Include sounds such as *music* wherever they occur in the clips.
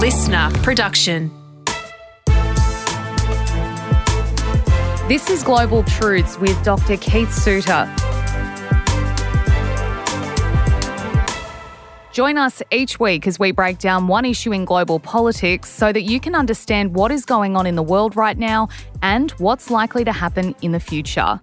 listener production. This is Global Truths with Dr. Keith Suter. Join us each week as we break down one issue in global politics so that you can understand what is going on in the world right now and what's likely to happen in the future.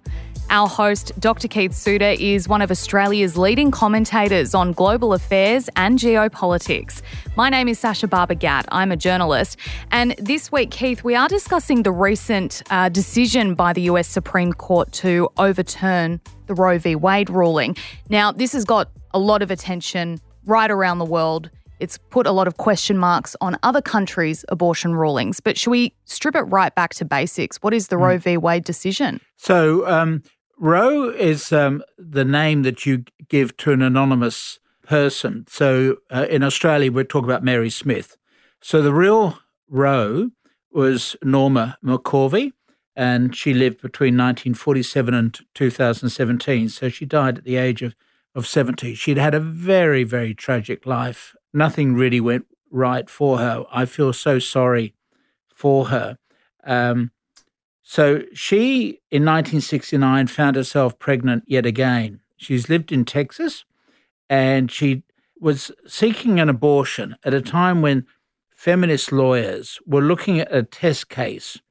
Our host, Dr. Keith Suter, is one of Australia's leading commentators on global affairs and geopolitics. My name is Sasha Barbagat. I'm a journalist. And this week, Keith, we are discussing the recent uh, decision by the US Supreme Court to overturn the Roe v. Wade ruling. Now, this has got a lot of attention right around the world. It's put a lot of question marks on other countries' abortion rulings. But should we strip it right back to basics? What is the mm. Roe v. Wade decision? So, um, Roe is um, the name that you give to an anonymous person. So uh, in Australia, we talk about Mary Smith. So the real Roe was Norma McCorvey, and she lived between 1947 and 2017. So she died at the age of, of 70. She'd had a very, very tragic life. Nothing really went right for her. I feel so sorry for her. Um, so she, in 1969, found herself pregnant yet again. She's lived in Texas and she was seeking an abortion at a time when feminist lawyers were looking at a test case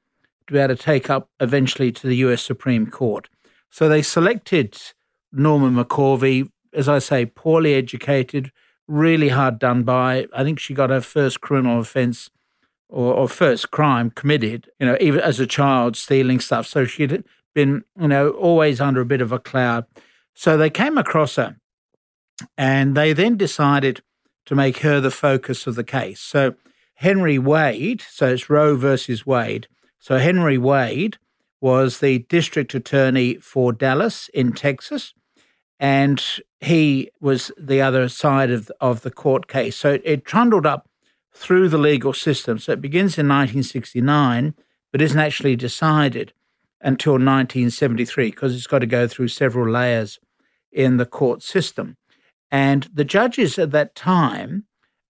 to be able to take up eventually to the US Supreme Court. So they selected Norma McCorvey, as I say, poorly educated, really hard done by. I think she got her first criminal offense or, or first crime committed, you know, even as a child stealing stuff. So she'd been, you know, always under a bit of a cloud. So they came across her and they then decided to make her the focus of the case. So Henry Wade, so it's Roe versus Wade. So Henry Wade was the district attorney for Dallas in Texas, and he was the other side of, of the court case. So it trundled up through the legal system. So it begins in 1969, but isn't actually decided until 1973 because it's got to go through several layers in the court system. And the judges at that time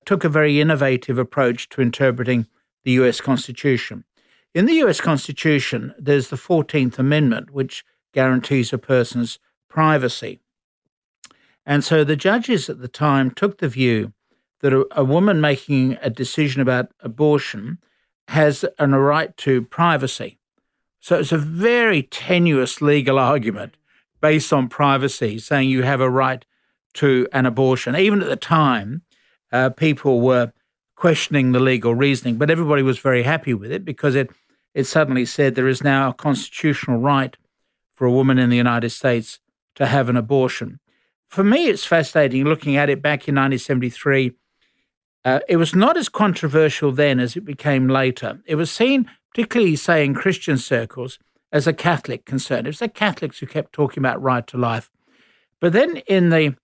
took a very innovative approach to interpreting the US Constitution. In the US Constitution, there's the 14th Amendment, which guarantees a person's privacy. And so the judges at the time took the view that a, a woman making a decision about abortion has an, a right to privacy. So it's a very tenuous legal argument based on privacy, saying you have a right to an abortion. Even at the time, uh, people were questioning the legal reasoning, but everybody was very happy with it because it, it suddenly said there is now a constitutional right for a woman in the United States to have an abortion. For me, it's fascinating looking at it back in 1973 uh, it was not as controversial then as it became later. It was seen, particularly, say, in Christian circles, as a Catholic concern. It was the Catholics who kept talking about right to life. But then in the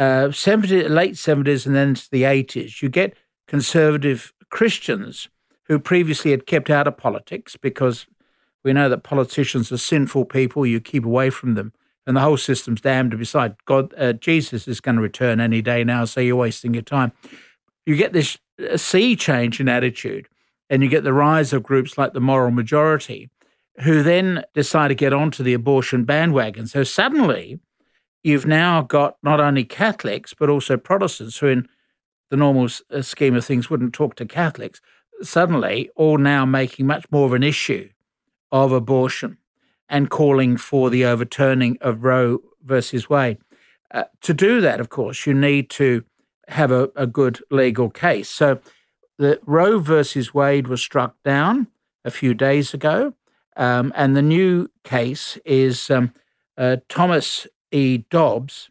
uh, 70, late 70s and then into the 80s, you get conservative Christians who previously had kept out of politics because we know that politicians are sinful people, you keep away from them. And the whole system's damned. Besides, God, uh, Jesus is going to return any day now, so you're wasting your time you get this uh, sea change in attitude, and you get the rise of groups like the moral majority, who then decide to get onto the abortion bandwagon. So suddenly, you've now got not only Catholics but also Protestants who, in the normal uh, scheme of things, wouldn't talk to Catholics. Suddenly, all now making much more of an issue of abortion and calling for the overturning of Roe versus Wade. Uh, to do that, of course, you need to have a, a good legal case. So the Roe versus Wade was struck down a few days ago, um, and the new case is um, uh, Thomas E. Dobbs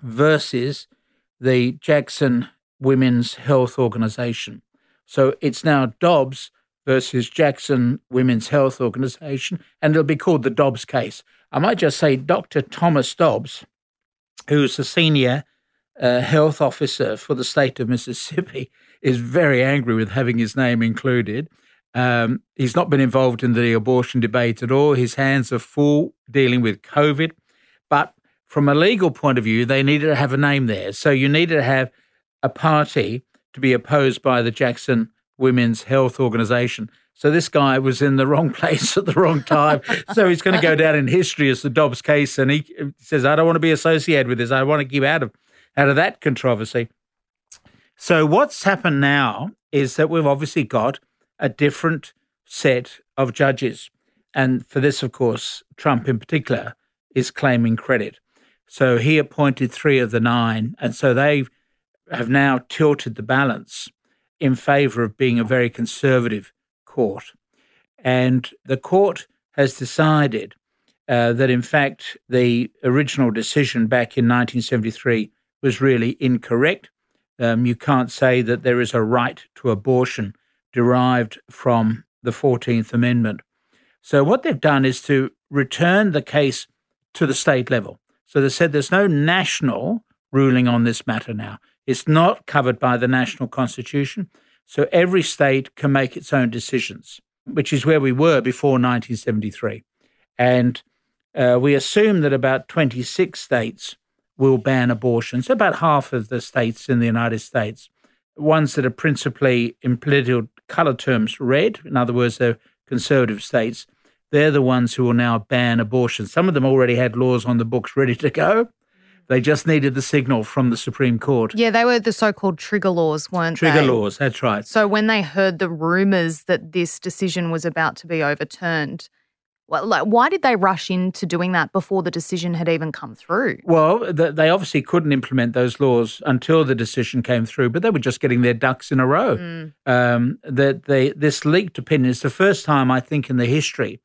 versus the Jackson Women's Health Organization. So it's now Dobbs versus Jackson Women's Health Organization, and it'll be called the Dobbs case. I might just say Dr. Thomas Dobbs, who's a senior uh, health officer for the state of Mississippi *laughs* is very angry with having his name included. Um, he's not been involved in the abortion debate at all. His hands are full dealing with COVID. But from a legal point of view, they needed to have a name there. So you needed to have a party to be opposed by the Jackson Women's Health Organization. So this guy was in the wrong *laughs* place at the wrong time. so he's going to go down in history as the Dobbs case. And he says, I don't want to be associated with this. I want to keep out of out of that controversy. So what's happened now is that we've obviously got a different set of judges. And for this, of course, Trump in particular is claiming credit. So he appointed three of the nine. And so they have now tilted the balance in favor of being a very conservative court. And the court has decided uh, that, in fact, the original decision back in 1973 was really incorrect. Um, you can't say that there is a right to abortion derived from the 14th Amendment. So, what they've done is to return the case to the state level. So, they said there's no national ruling on this matter now. It's not covered by the national constitution. So, every state can make its own decisions, which is where we were before 1973. And uh, we assume that about 26 states will ban abortion. So, about half of the states in the United States, ones that are principally in political color terms red, in other words, they're conservative states, they're the ones who will now ban abortion. Some of them already had laws on the books ready to go. They just needed the signal from the Supreme Court. Yeah, they were the so called trigger laws, weren't trigger they? Trigger laws, that's right. So when they heard the rumours that this decision was about to be overturned, like, why did they rush into doing that before the decision had even come through? Well, they obviously couldn't implement those laws until the decision came through, but they were just getting their ducks in a row. Mm. Um, that they this leaked opinion is the first time I think in the history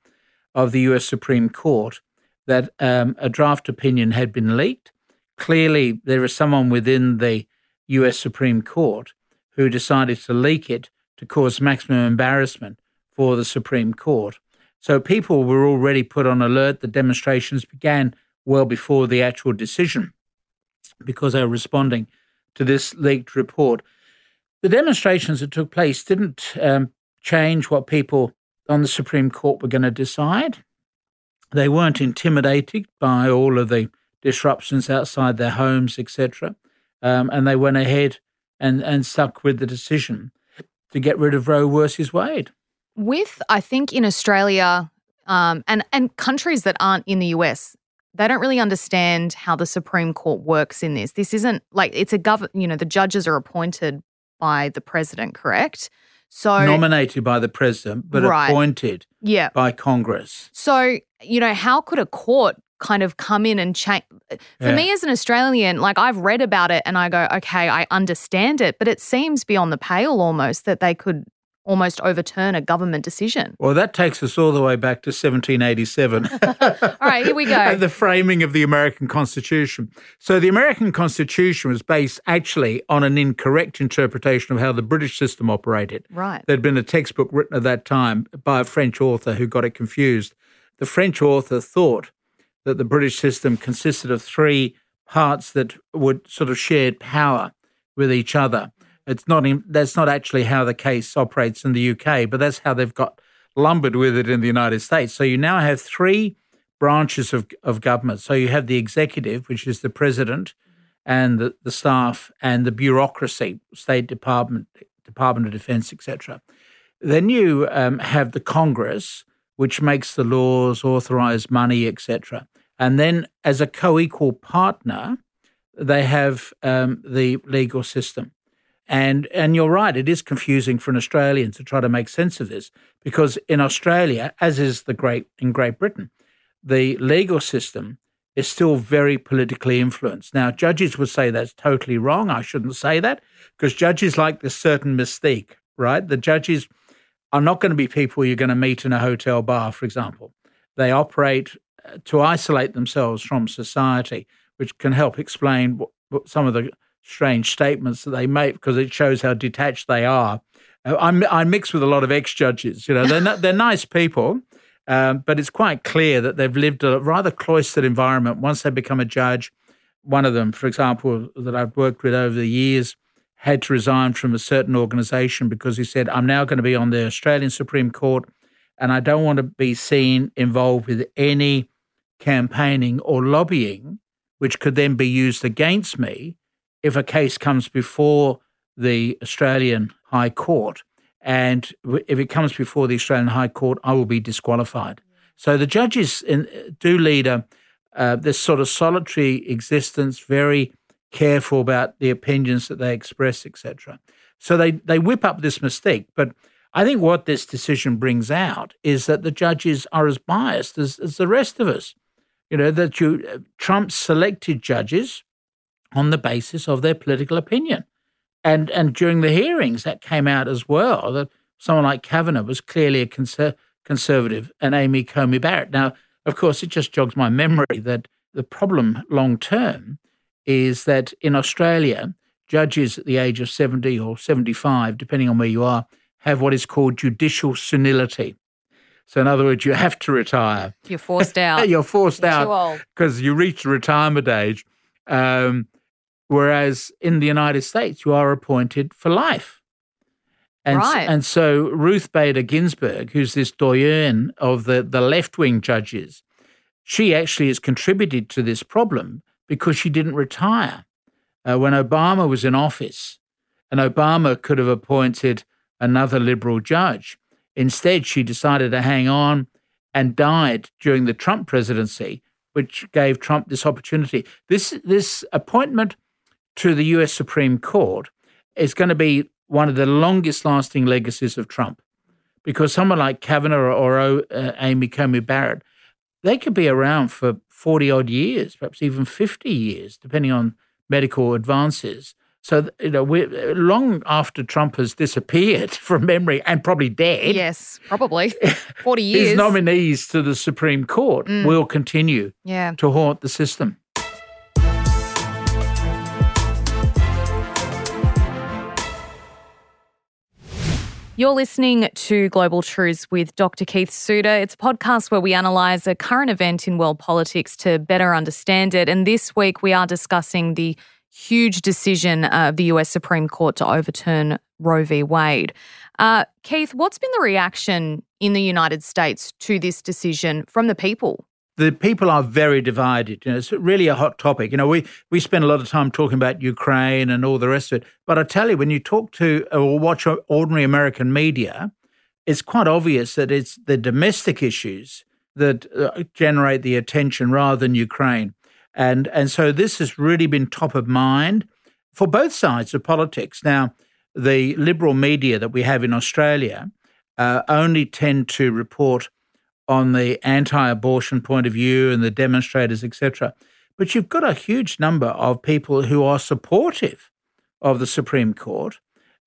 of the U.S. Supreme Court that um, a draft opinion had been leaked. Clearly, there is someone within the U.S. Supreme Court who decided to leak it to cause maximum embarrassment for the Supreme Court so people were already put on alert. The demonstrations began well before the actual decision because they were responding to this leaked report. The demonstrations that took place didn't um, change what people on the Supreme Court were going to decide. They weren't intimidated by all of the disruptions outside their homes, etc. Um, and they went ahead and, and stuck with the decision to get rid of Roe versus Wade with I think in Australia um, and and countries that aren't in the US, they don't really understand how the Supreme Court works in this. This isn't like it's a government. You know, the judges are appointed by the president, correct? So nominated by the president, but right. appointed yeah. by Congress. So you know, how could a court kind of come in and change? For yeah. me as an Australian, like I've read about it and I go, okay, I understand it, but it seems beyond the pale almost that they could almost overturn a government decision. Well, that takes us all the way back to 1787. *laughs* all right, here we go. *laughs* the framing of the American Constitution. So, the American Constitution was based actually on an incorrect interpretation of how the British system operated. Right. There'd been a textbook written at that time by a French author who got it confused. The French author thought that the British system consisted of three parts that would sort of shared power with each other. It's not in, that's not actually how the case operates in the UK, but that's how they've got lumbered with it in the United States. So you now have three branches of, of government. So you have the executive, which is the president and the, the staff and the bureaucracy, State Department, Department of Defense, etc. Then you um, have the Congress, which makes the laws, authorize money, etc. And then as a co-equal partner, they have um, the legal system. And and you're right, it is confusing for an Australian to try to make sense of this because in Australia, as is the great in Great Britain, the legal system is still very politically influenced. Now, judges would say that's totally wrong. I shouldn't say that because judges like this certain mystique, right? The judges are not going to be people you're going to meet in a hotel bar, for example. They operate uh, to isolate themselves from society, which can help explain what, what some of the strange statements that they make because it shows how detached they are. Uh, I'm, I mix with a lot of ex judges. You know, they're not, they're nice people, um, but it's quite clear that they've lived a rather cloistered environment. Once they become a judge, one of them, for example, that I've worked with over the years, had to resign from a certain organisation because he said, "I'm now going to be on the Australian Supreme Court, and I don't want to be seen involved with any." campaigning or lobbying, which could then be used against me if a case comes before the Australian High Court. And if it comes before the Australian High Court, I will be disqualified. So the judges in, do lead a uh, this sort of solitary existence, very careful about the opinions that they express, etc. So they they whip up this mistake. But I think what this decision brings out is that the judges are as biased as, as the rest of us. You know that you uh, Trump selected judges on the basis of their political opinion, and and during the hearings that came out as well that someone like Kavanaugh was clearly a conser- conservative, and Amy Coney Barrett. Now, of course, it just jogs my memory that the problem long term is that in Australia, judges at the age of 70 or 75, depending on where you are, have what is called judicial senility. So, in other words, you have to retire. You're forced out. *laughs* You're forced You're out because you reach retirement age. Um, whereas in the United States, you are appointed for life. And, right. and so Ruth Bader Ginsburg, who's this doyen of the, the left wing judges, she actually has contributed to this problem because she didn't retire. Uh, when Obama was in office, and Obama could have appointed another liberal judge. Instead, she decided to hang on and died during the Trump presidency, which gave Trump this opportunity. This, this appointment to the US Supreme Court is going to be one of the longest lasting legacies of Trump. Because someone like Kavanaugh or, or uh, Amy Coney Barrett, they could be around for 40 odd years, perhaps even 50 years, depending on medical advances. So, you know, we're long after Trump has disappeared *laughs* from memory and probably dead. Yes, probably *laughs* 40 years. His nominees to the Supreme Court mm. will continue yeah. to haunt the system. You're listening to Global Truths with Dr. Keith Suter. It's a podcast where we analyse a current event in world politics to better understand it. And this week we are discussing the huge decision of the US Supreme Court to overturn Roe v. Wade. Uh, Keith, what's been the reaction in the United States to this decision from the people? The people are very divided. You know, it's really a hot topic. You know, we we spend a lot of time talking about Ukraine and all the rest of it. But I tell you, when you talk to or watch ordinary American media, it's quite obvious that it's the domestic issues that uh, generate the attention rather than Ukraine. And and so this has really been top of mind for both sides of politics. Now, the liberal media that we have in Australia uh, only tend to report on the anti-abortion point of view and the demonstrators, etc. But you've got a huge number of people who are supportive of the Supreme Court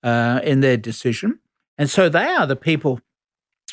uh, in their decision, and so they are the people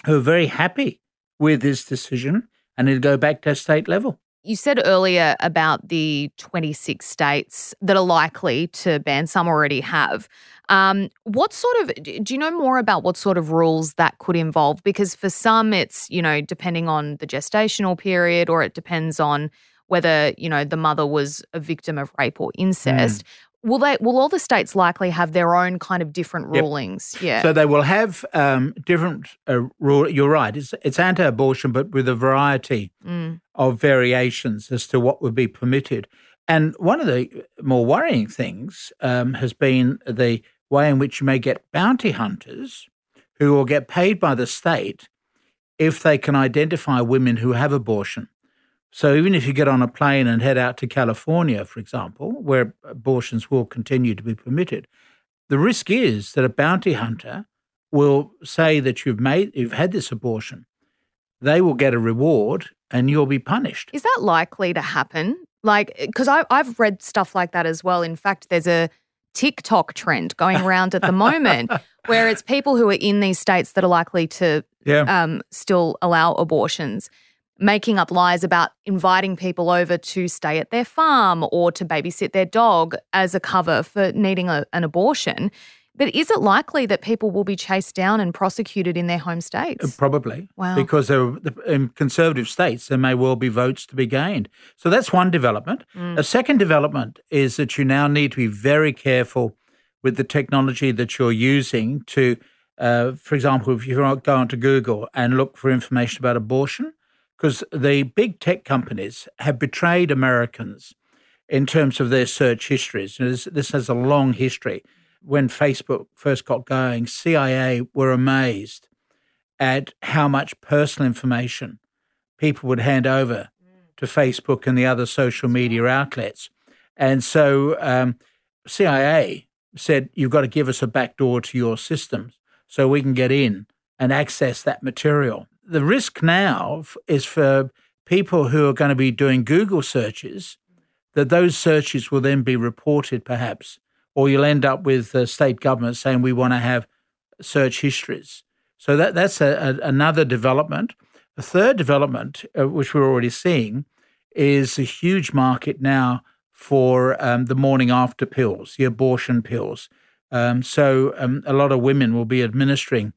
who are very happy with this decision, and it'll go back to state level. You said earlier about the 26 states that are likely to ban, some already have. Um, what sort of, do you know more about what sort of rules that could involve? Because for some, it's, you know, depending on the gestational period or it depends on whether, you know, the mother was a victim of rape or incest. Mm. Will they? Will all the states likely have their own kind of different rulings? Yep. Yeah. So they will have um, different uh, rule. You're right. It's it's anti-abortion, but with a variety mm. of variations as to what would be permitted. And one of the more worrying things um, has been the way in which you may get bounty hunters who will get paid by the state if they can identify women who have abortion. So even if you get on a plane and head out to California, for example, where abortions will continue to be permitted, the risk is that a bounty hunter will say that you've made you've had this abortion. They will get a reward and you'll be punished. Is that likely to happen? Like, because I've read stuff like that as well. In fact, there's a TikTok trend going around at the moment *laughs* where it's people who are in these states that are likely to yeah. um, still allow abortions making up lies about inviting people over to stay at their farm or to babysit their dog as a cover for needing a, an abortion. But is it likely that people will be chased down and prosecuted in their home states? Uh, probably. Wow. Because in conservative states, there may well be votes to be gained. So that's one development. Mm. A second development is that you now need to be very careful with the technology that you're using to, uh, for example, if you go onto Google and look for information about abortion, because the big tech companies have betrayed Americans in terms of their search histories. This, this has a long history. when Facebook first got going, CIA were amazed at how much personal information people would hand over to Facebook and the other social media outlets. And so um, CIA said, You've got to give us a backdoor to your systems so we can get in and access that material. The risk now is for people who are going to be doing Google searches that those searches will then be reported, perhaps, or you'll end up with the state government saying we want to have search histories. So that that's a, a, another development. The third development, uh, which we're already seeing, is a huge market now for um, the morning after pills, the abortion pills. Um, so um, a lot of women will be administering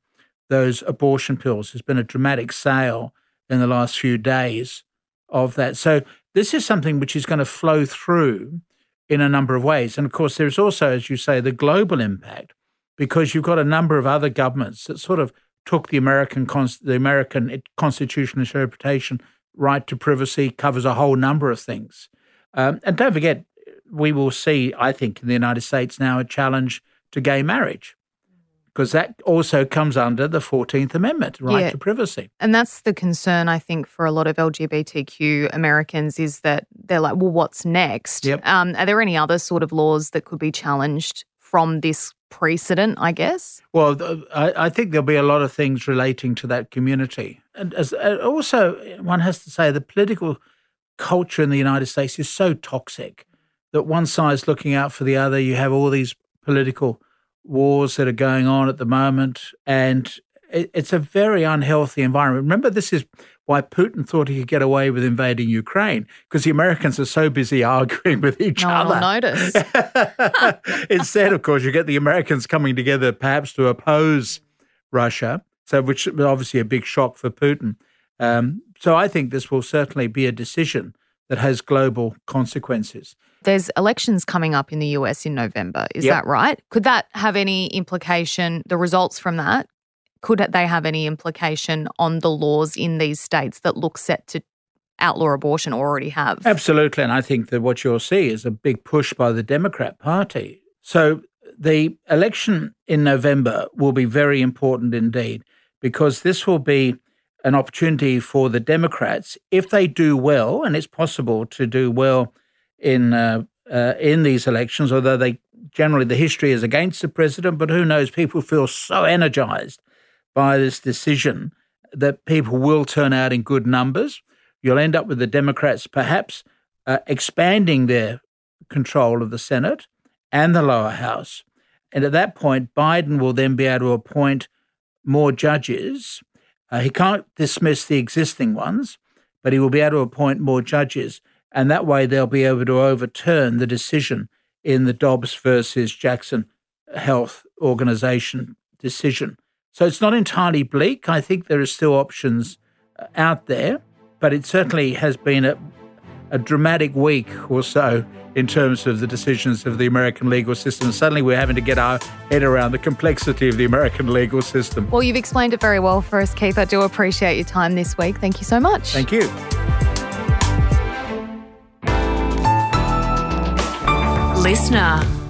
those abortion pills. There's been a dramatic sale in the last few days of that. So this is something which is going to flow through in a number of ways. And of course, there's also, as you say, the global impact, because you've got a number of other governments that sort of took the American the American constitutional interpretation right to privacy covers a whole number of things. Um, and don't forget, we will see, I think, in the United States now a challenge to gay marriage because that also comes under the 14th Amendment, right yeah. to privacy. And that's the concern, I think, for a lot of LGBTQ Americans is that they're like, well, what's next? Yep. Um, are there any other sort of laws that could be challenged from this precedent, I guess? Well, I, I think there'll be a lot of things relating to that community. And as, uh, also, one has to say the political culture in the United States is so toxic that one side's looking out for the other. You have all these political wars that are going on at the moment, and it, it's a very unhealthy environment. Remember, this is why Putin thought he could get away with invading Ukraine because the Americans are so busy *laughs* arguing with each no other. Notice. *laughs* Instead, of course, you get the Americans coming together, perhaps to oppose Russia. So, which is obviously a big shock for Putin. Um, so, I think this will certainly be a decision that has global consequences. There's elections coming up in the US in November. Is yep. that right? Could that have any implication, the results from that, could they have any implication on the laws in these states that look set to outlaw abortion or already have? Absolutely. And I think that what you'll see is a big push by the Democrat Party. So the election in November will be very important indeed because this will be an opportunity for the Democrats, if they do well, and it's possible to do well in uh, uh, in these elections, although they generally the history is against the president. But who knows? People feel so energized by this decision that people will turn out in good numbers. You'll end up with the Democrats perhaps uh, expanding their control of the Senate and the lower house. And at that point, Biden will then be able to appoint more judges. Uh, he can't dismiss the existing ones, but he will be able to appoint more judges and that way they'll be able to overturn the decision in the Dobbs versus Jackson Health Organization decision. So it's not entirely bleak. I think there are still options uh, out there, but it certainly has been a, a dramatic week or so in terms of the decisions of the American legal system. Suddenly we're having to get our head around the complexity of the American legal system. Well, you've explained it very well for us, Keith. I do appreciate your time this week. Thank you so much. Thank you. Listener